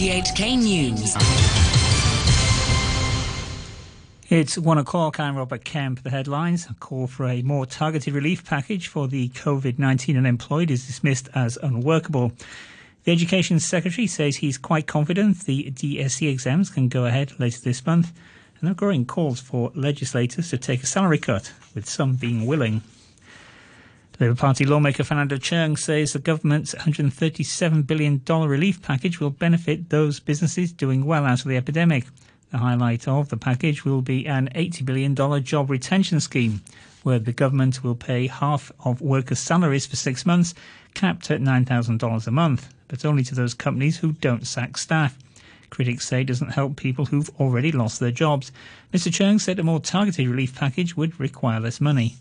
RTHK News. It's one o'clock. I'm Robert Kemp. The headlines a call for a more targeted relief package for the COVID 19 unemployed is dismissed as unworkable. The Education Secretary says he's quite confident the DSE exams can go ahead later this month, and there are growing calls for legislators to take a salary cut, with some being willing. Labour Party lawmaker Fernando Cheung says the government's $137 billion relief package will benefit those businesses doing well out of the epidemic. The highlight of the package will be an $80 billion job retention scheme, where the government will pay half of workers' salaries for six months, capped at $9,000 a month, but only to those companies who don't sack staff. Critics say it doesn't help people who've already lost their jobs. Mr. Cheung said a more targeted relief package would require less money.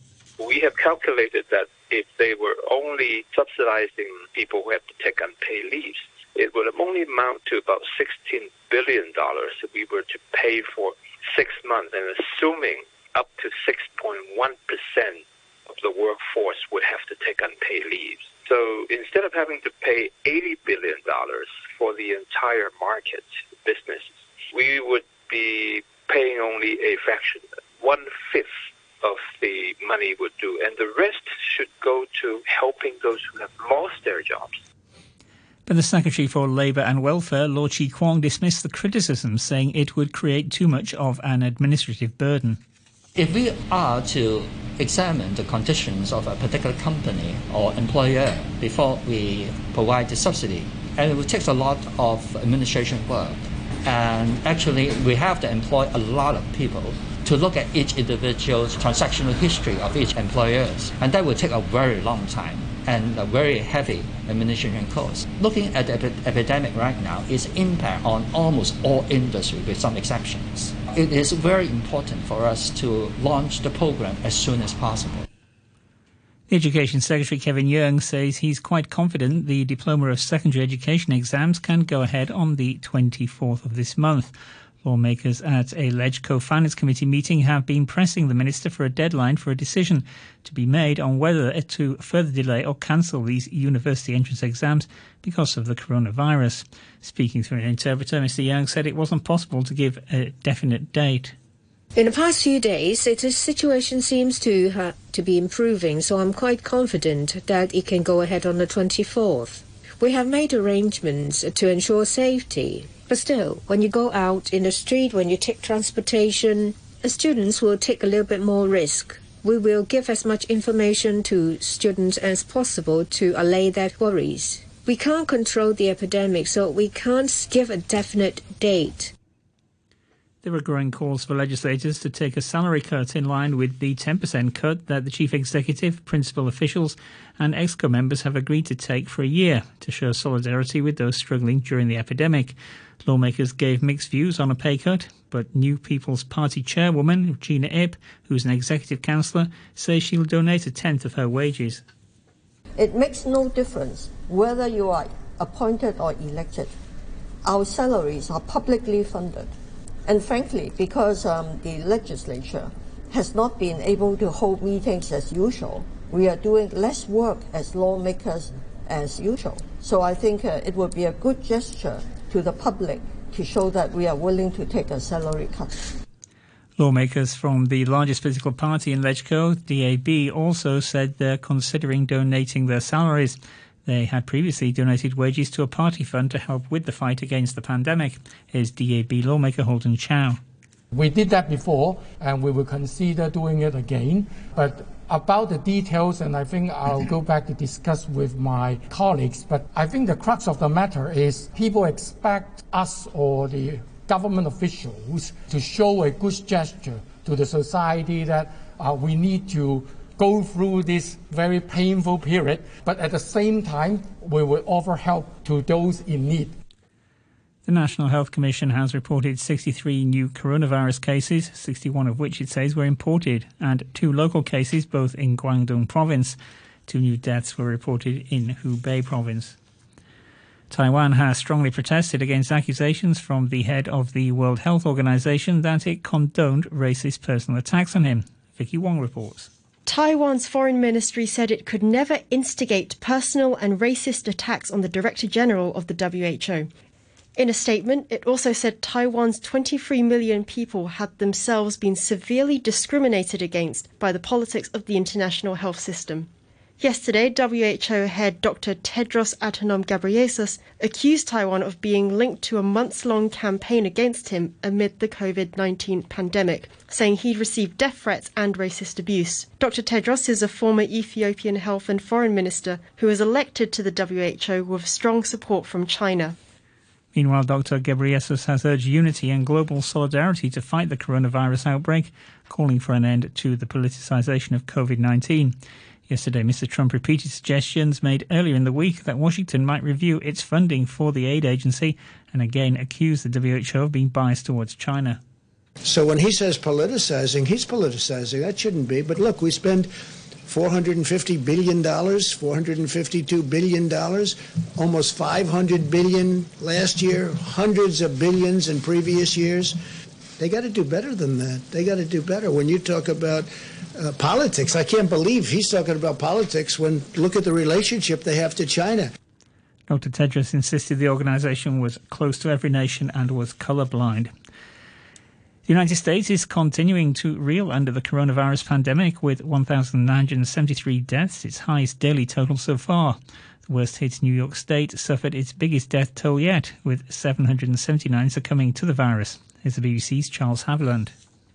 We have calculated that if they were only subsidizing people who have to take unpaid leaves, it would only amount to about $16 billion if we were to pay for six months and assuming up to 6.1% of the workforce would have to take unpaid leaves. So instead of having to pay $80 billion for the entire market business, we would be paying only a fraction, one fifth of the money would do, and the rest should go to helping those who have lost their jobs. But the Secretary for Labour and Welfare, Law Chi Kwong, dismissed the criticism, saying it would create too much of an administrative burden. If we are to examine the conditions of a particular company or employer before we provide the subsidy, and it takes a lot of administration work. And actually, we have to employ a lot of people to look at each individual's transactional history of each employers, and that will take a very long time and a very heavy administration cost. Looking at the epi- epidemic right now, its impact on almost all industry with some exceptions. It is very important for us to launch the program as soon as possible. Education Secretary Kevin Yeung says he's quite confident the Diploma of Secondary Education exams can go ahead on the 24th of this month. Lawmakers at a LegCo Finance Committee meeting have been pressing the Minister for a deadline for a decision to be made on whether to further delay or cancel these university entrance exams because of the coronavirus. Speaking through an interpreter, Mr. Yeung said it wasn't possible to give a definite date. In the past few days, the situation seems to ha- to be improving, so I'm quite confident that it can go ahead on the 24th. We have made arrangements to ensure safety, but still, when you go out in the street, when you take transportation, students will take a little bit more risk. We will give as much information to students as possible to allay their worries. We can't control the epidemic, so we can't give a definite date. There are growing calls for legislators to take a salary cut in line with the 10% cut that the chief executive, principal officials, and EXCO members have agreed to take for a year to show solidarity with those struggling during the epidemic. Lawmakers gave mixed views on a pay cut, but New People's Party chairwoman, Gina Ip, who's an executive councillor, says she'll donate a tenth of her wages. It makes no difference whether you are appointed or elected. Our salaries are publicly funded. And frankly, because um, the legislature has not been able to hold meetings as usual, we are doing less work as lawmakers as usual. So I think uh, it would be a good gesture to the public to show that we are willing to take a salary cut. Lawmakers from the largest political party in LegCo, DAB, also said they're considering donating their salaries. They had previously donated wages to a party fund to help with the fight against the pandemic. Is DAB lawmaker Holden Chow. We did that before, and we will consider doing it again. But about the details, and I think I'll go back to discuss with my colleagues. But I think the crux of the matter is people expect us or the government officials to show a good gesture to the society that uh, we need to go through this very painful period, but at the same time, we will offer help to those in need. The National Health Commission has reported 63 new coronavirus cases, 61 of which it says were imported, and two local cases, both in Guangdong province. Two new deaths were reported in Hubei province. Taiwan has strongly protested against accusations from the head of the World Health Organization that it condoned racist personal attacks on him. Vicky Wong reports. Taiwan's foreign ministry said it could never instigate personal and racist attacks on the Director General of the WHO. In a statement, it also said Taiwan's 23 million people had themselves been severely discriminated against by the politics of the international health system. Yesterday, WHO head Dr. Tedros Adhanom Ghebreyesus accused Taiwan of being linked to a months-long campaign against him amid the COVID-19 pandemic, saying he'd received death threats and racist abuse. Dr. Tedros is a former Ethiopian health and foreign minister who was elected to the WHO with strong support from China. Meanwhile, Dr. Ghebreyesus has urged unity and global solidarity to fight the coronavirus outbreak, calling for an end to the politicization of COVID-19. Yesterday, Mr. Trump repeated suggestions made earlier in the week that Washington might review its funding for the aid agency and again accused the WHO of being biased towards China. So when he says politicizing, he's politicizing. That shouldn't be. But look, we spend $450 billion, $452 billion, almost 500 billion last year, hundreds of billions in previous years. They got to do better than that. They got to do better. When you talk about uh, politics. I can't believe he's talking about politics when look at the relationship they have to China. Dr. Tedros insisted the organization was close to every nation and was colorblind. The United States is continuing to reel under the coronavirus pandemic with 1,973 deaths, its highest daily total so far. The worst hit New York State suffered its biggest death toll yet, with 779 succumbing to the virus. Here's the BBC's Charles Haviland.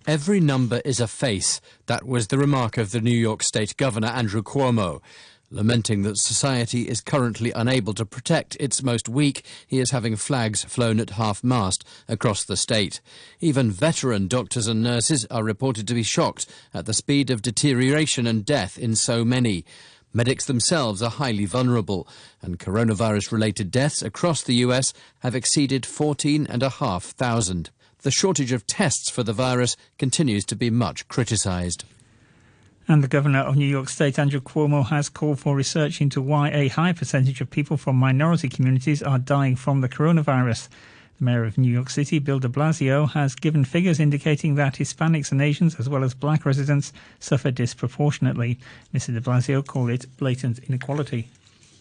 Every number is a face. That was the remark of the New York State Governor Andrew Cuomo. Lamenting that society is currently unable to protect its most weak, he is having flags flown at half mast across the state. Even veteran doctors and nurses are reported to be shocked at the speed of deterioration and death in so many. Medics themselves are highly vulnerable, and coronavirus related deaths across the US have exceeded 14,500 the shortage of tests for the virus continues to be much criticised. And the governor of New York State, Andrew Cuomo, has called for research into why a high percentage of people from minority communities are dying from the coronavirus. The mayor of New York City, Bill de Blasio, has given figures indicating that Hispanics and Asians, as well as black residents, suffer disproportionately. Mr. de Blasio called it blatant inequality.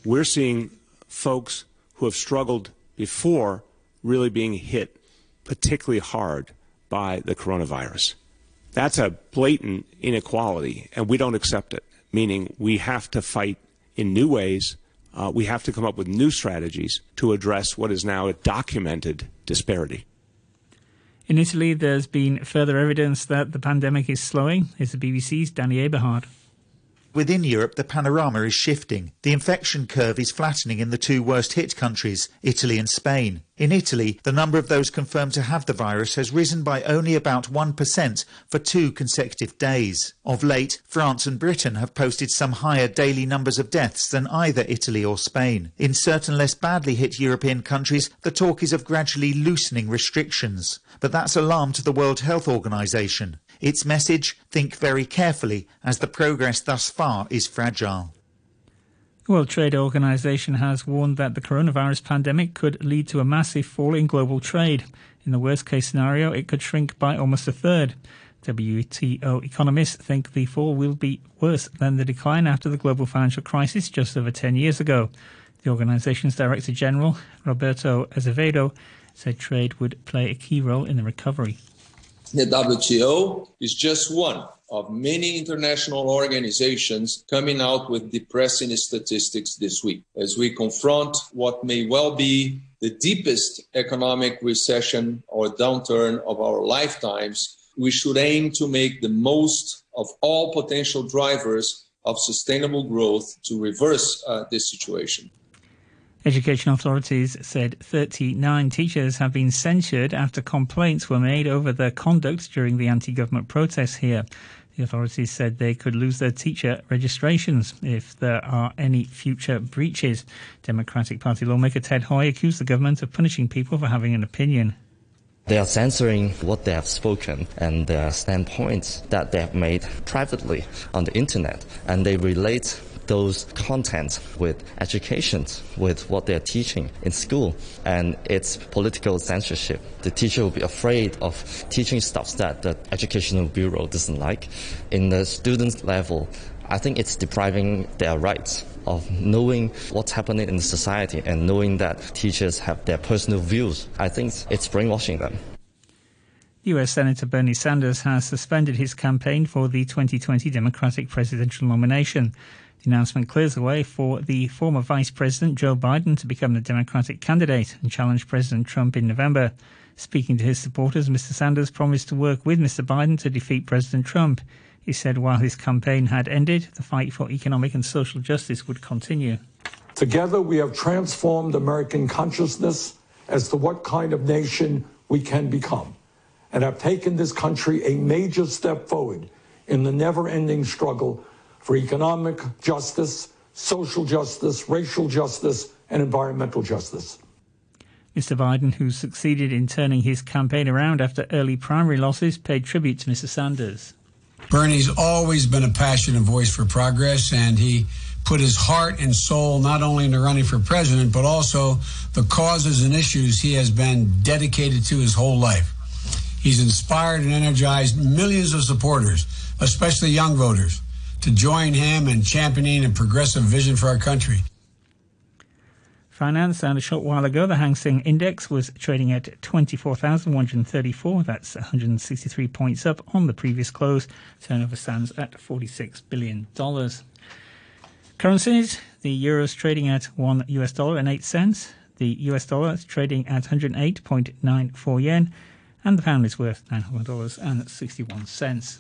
We're seeing folks who have struggled before really being hit particularly hard by the coronavirus. That's a blatant inequality, and we don't accept it, meaning we have to fight in new ways. Uh, we have to come up with new strategies to address what is now a documented disparity. In Italy, there's been further evidence that the pandemic is slowing. It's the BBC's Danny Aberhard. Within Europe, the panorama is shifting. The infection curve is flattening in the two worst hit countries, Italy and Spain. In Italy, the number of those confirmed to have the virus has risen by only about 1% for two consecutive days. Of late, France and Britain have posted some higher daily numbers of deaths than either Italy or Spain. In certain less badly hit European countries, the talk is of gradually loosening restrictions. But that's alarm to the World Health Organization. Its message, think very carefully, as the progress thus far is fragile. The World Trade Organization has warned that the coronavirus pandemic could lead to a massive fall in global trade. In the worst case scenario, it could shrink by almost a third. WTO economists think the fall will be worse than the decline after the global financial crisis just over 10 years ago. The organization's Director General, Roberto Azevedo, said trade would play a key role in the recovery. The WTO is just one of many international organizations coming out with depressing statistics this week as we confront what may well be the deepest economic recession or downturn of our lifetimes. We should aim to make the most of all potential drivers of sustainable growth to reverse uh, this situation. Education authorities said 39 teachers have been censured after complaints were made over their conduct during the anti government protests here. The authorities said they could lose their teacher registrations if there are any future breaches. Democratic Party lawmaker Ted Hui accused the government of punishing people for having an opinion. They are censoring what they have spoken and their standpoints that they have made privately on the internet, and they relate those contents with education, with what they're teaching in school, and it's political censorship. The teacher will be afraid of teaching stuff that the educational bureau doesn't like. In the student level, I think it's depriving their rights of knowing what's happening in society and knowing that teachers have their personal views. I think it's brainwashing them. US Senator Bernie Sanders has suspended his campaign for the 2020 Democratic presidential nomination. The announcement clears the way for the former Vice President Joe Biden to become the Democratic candidate and challenge President Trump in November. Speaking to his supporters, Mr. Sanders promised to work with Mr. Biden to defeat President Trump. He said while his campaign had ended, the fight for economic and social justice would continue. Together, we have transformed American consciousness as to what kind of nation we can become and have taken this country a major step forward in the never ending struggle for economic justice, social justice, racial justice, and environmental justice. Mr. Biden, who succeeded in turning his campaign around after early primary losses, paid tribute to Mr. Sanders. Bernie's always been a passionate voice for progress, and he put his heart and soul not only into running for president, but also the causes and issues he has been dedicated to his whole life. He's inspired and energized millions of supporters, especially young voters, to join him in championing a progressive vision for our country. Finance and a short while ago, the Hang Seng Index was trading at 24,134. That's 163 points up on the previous close. Turnover stands at $46 billion. Currencies, the euro is trading at 1 US dollar and 8 cents. The US dollar is trading at 108.94 yen. And the pound is worth $900.61.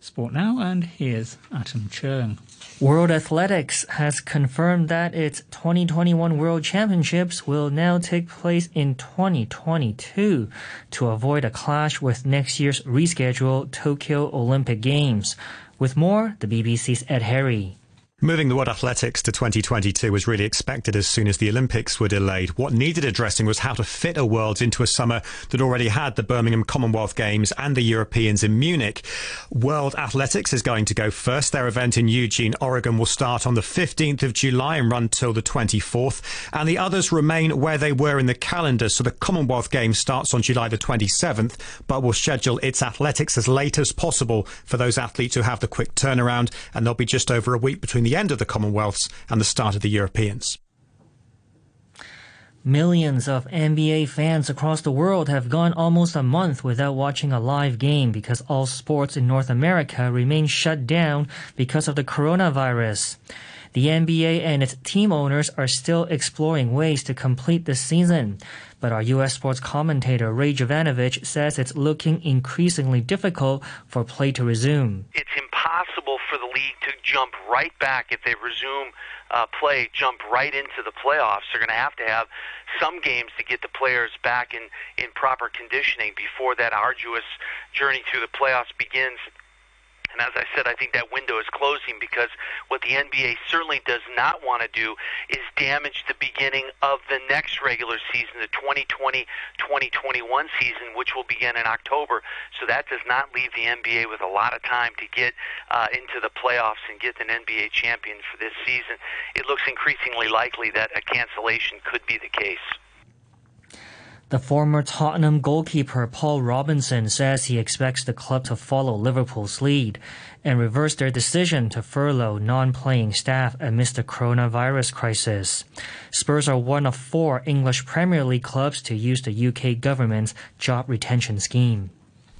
Sport now, and here's Atom Chung. World Athletics has confirmed that its 2021 World Championships will now take place in 2022 to avoid a clash with next year's rescheduled Tokyo Olympic Games. With more, the BBC's Ed Harry. Moving the World Athletics to 2022 was really expected as soon as the Olympics were delayed. What needed addressing was how to fit a Worlds into a summer that already had the Birmingham Commonwealth Games and the Europeans in Munich. World Athletics is going to go first. Their event in Eugene, Oregon will start on the 15th of July and run till the 24th. And the others remain where they were in the calendar. So the Commonwealth Games starts on July the 27th, but will schedule its athletics as late as possible for those athletes who have the quick turnaround. And there'll be just over a week between the end of the Commonwealths and the start of the Europeans. Millions of NBA fans across the world have gone almost a month without watching a live game because all sports in North America remain shut down because of the coronavirus. The NBA and its team owners are still exploring ways to complete the season. But our U.S. sports commentator Ray Jovanovich says it's looking increasingly difficult for play to resume. It's impossible for the league to jump right back if they resume uh, play, jump right into the playoffs. They're going to have to have some games to get the players back in, in proper conditioning before that arduous journey through the playoffs begins. And as I said, I think that window is closing because what the NBA certainly does not want to do is damage the beginning of the next regular season, the 2020-2021 season, which will begin in October. So that does not leave the NBA with a lot of time to get uh, into the playoffs and get an NBA champion for this season. It looks increasingly likely that a cancellation could be the case. The former Tottenham goalkeeper Paul Robinson says he expects the club to follow Liverpool's lead and reverse their decision to furlough non-playing staff amidst the coronavirus crisis. Spurs are one of four English Premier League clubs to use the UK government's job retention scheme.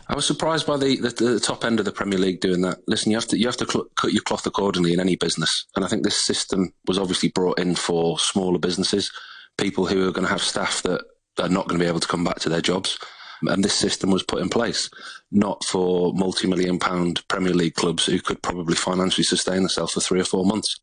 I was surprised by the, the, the, top end of the Premier League doing that. Listen, you have to you have to cl- cut your cloth accordingly in any business, and I think this system was obviously brought in for smaller businesses, people who are going to have staff that are not going to be able to come back to their jobs. And this system was put in place not for multi million pound Premier League clubs who could probably financially sustain themselves for three or four months.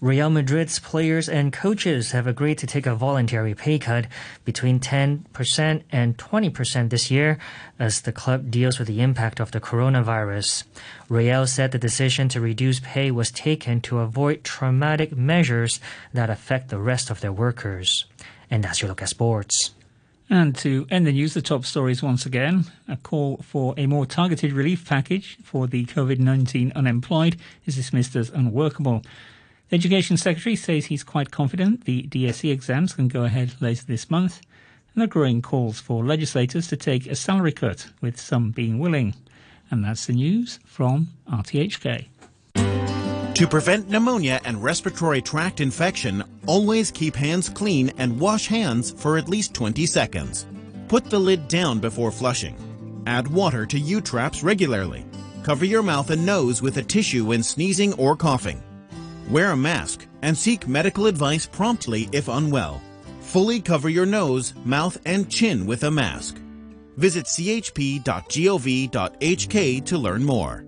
Real Madrid's players and coaches have agreed to take a voluntary pay cut between 10% and 20% this year as the club deals with the impact of the coronavirus. Real said the decision to reduce pay was taken to avoid traumatic measures that affect the rest of their workers. And that's your look at sports. And to end the news, the top stories once again. A call for a more targeted relief package for the COVID 19 unemployed is dismissed as unworkable. The Education Secretary says he's quite confident the DSE exams can go ahead later this month. And are growing calls for legislators to take a salary cut, with some being willing. And that's the news from RTHK. To prevent pneumonia and respiratory tract infection, always keep hands clean and wash hands for at least 20 seconds. Put the lid down before flushing. Add water to U-traps regularly. Cover your mouth and nose with a tissue when sneezing or coughing. Wear a mask and seek medical advice promptly if unwell. Fully cover your nose, mouth, and chin with a mask. Visit chp.gov.hk to learn more.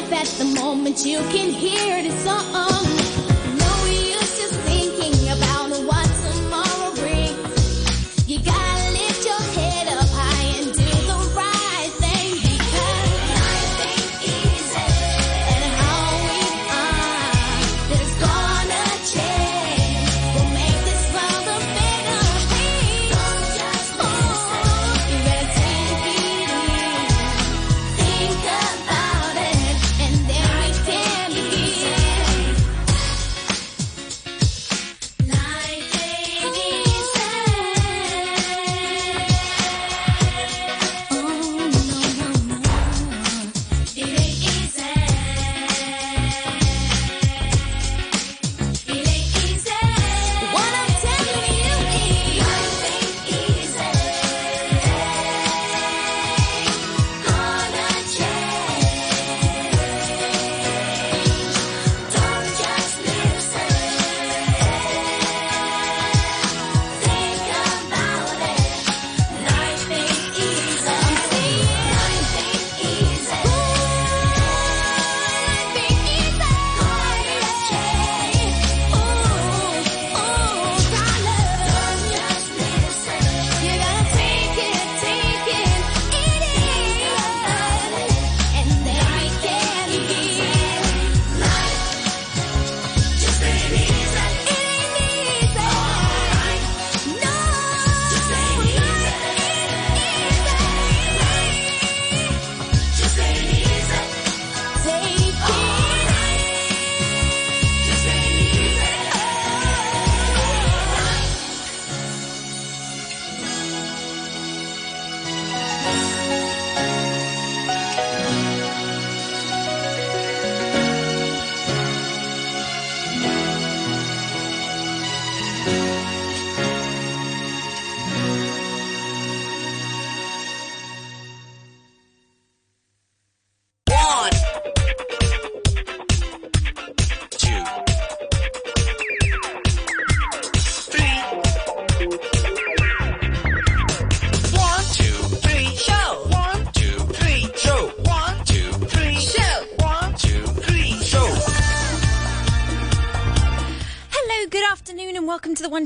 Life at the moment you can hear the song.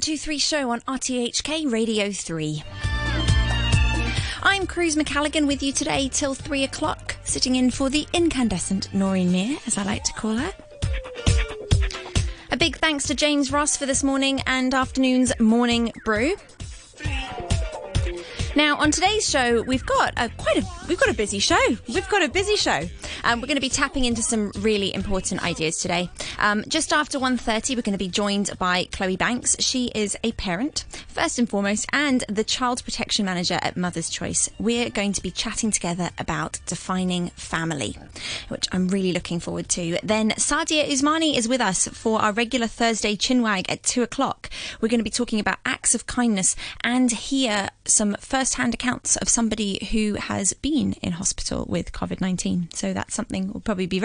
123 show on RTHK Radio 3. I'm Cruz McCalligan with you today till 3 o'clock, sitting in for the incandescent Noreen Mir, as I like to call her. A big thanks to James Ross for this morning and afternoon's morning brew. Now, on today's show, we've got a quite a we've got a busy show. We've got a busy show. Um, we're going to be tapping into some really important ideas today. Um, just after 1.30, we're going to be joined by Chloe Banks. She is a parent, first and foremost, and the Child Protection Manager at Mother's Choice. We're going to be chatting together about defining family, which I'm really looking forward to. Then Sadia Usmani is with us for our regular Thursday chinwag at 2 o'clock. We're going to be talking about acts of kindness and hear some first-hand accounts of somebody who has been in hospital with COVID-19. So that's something we'll probably be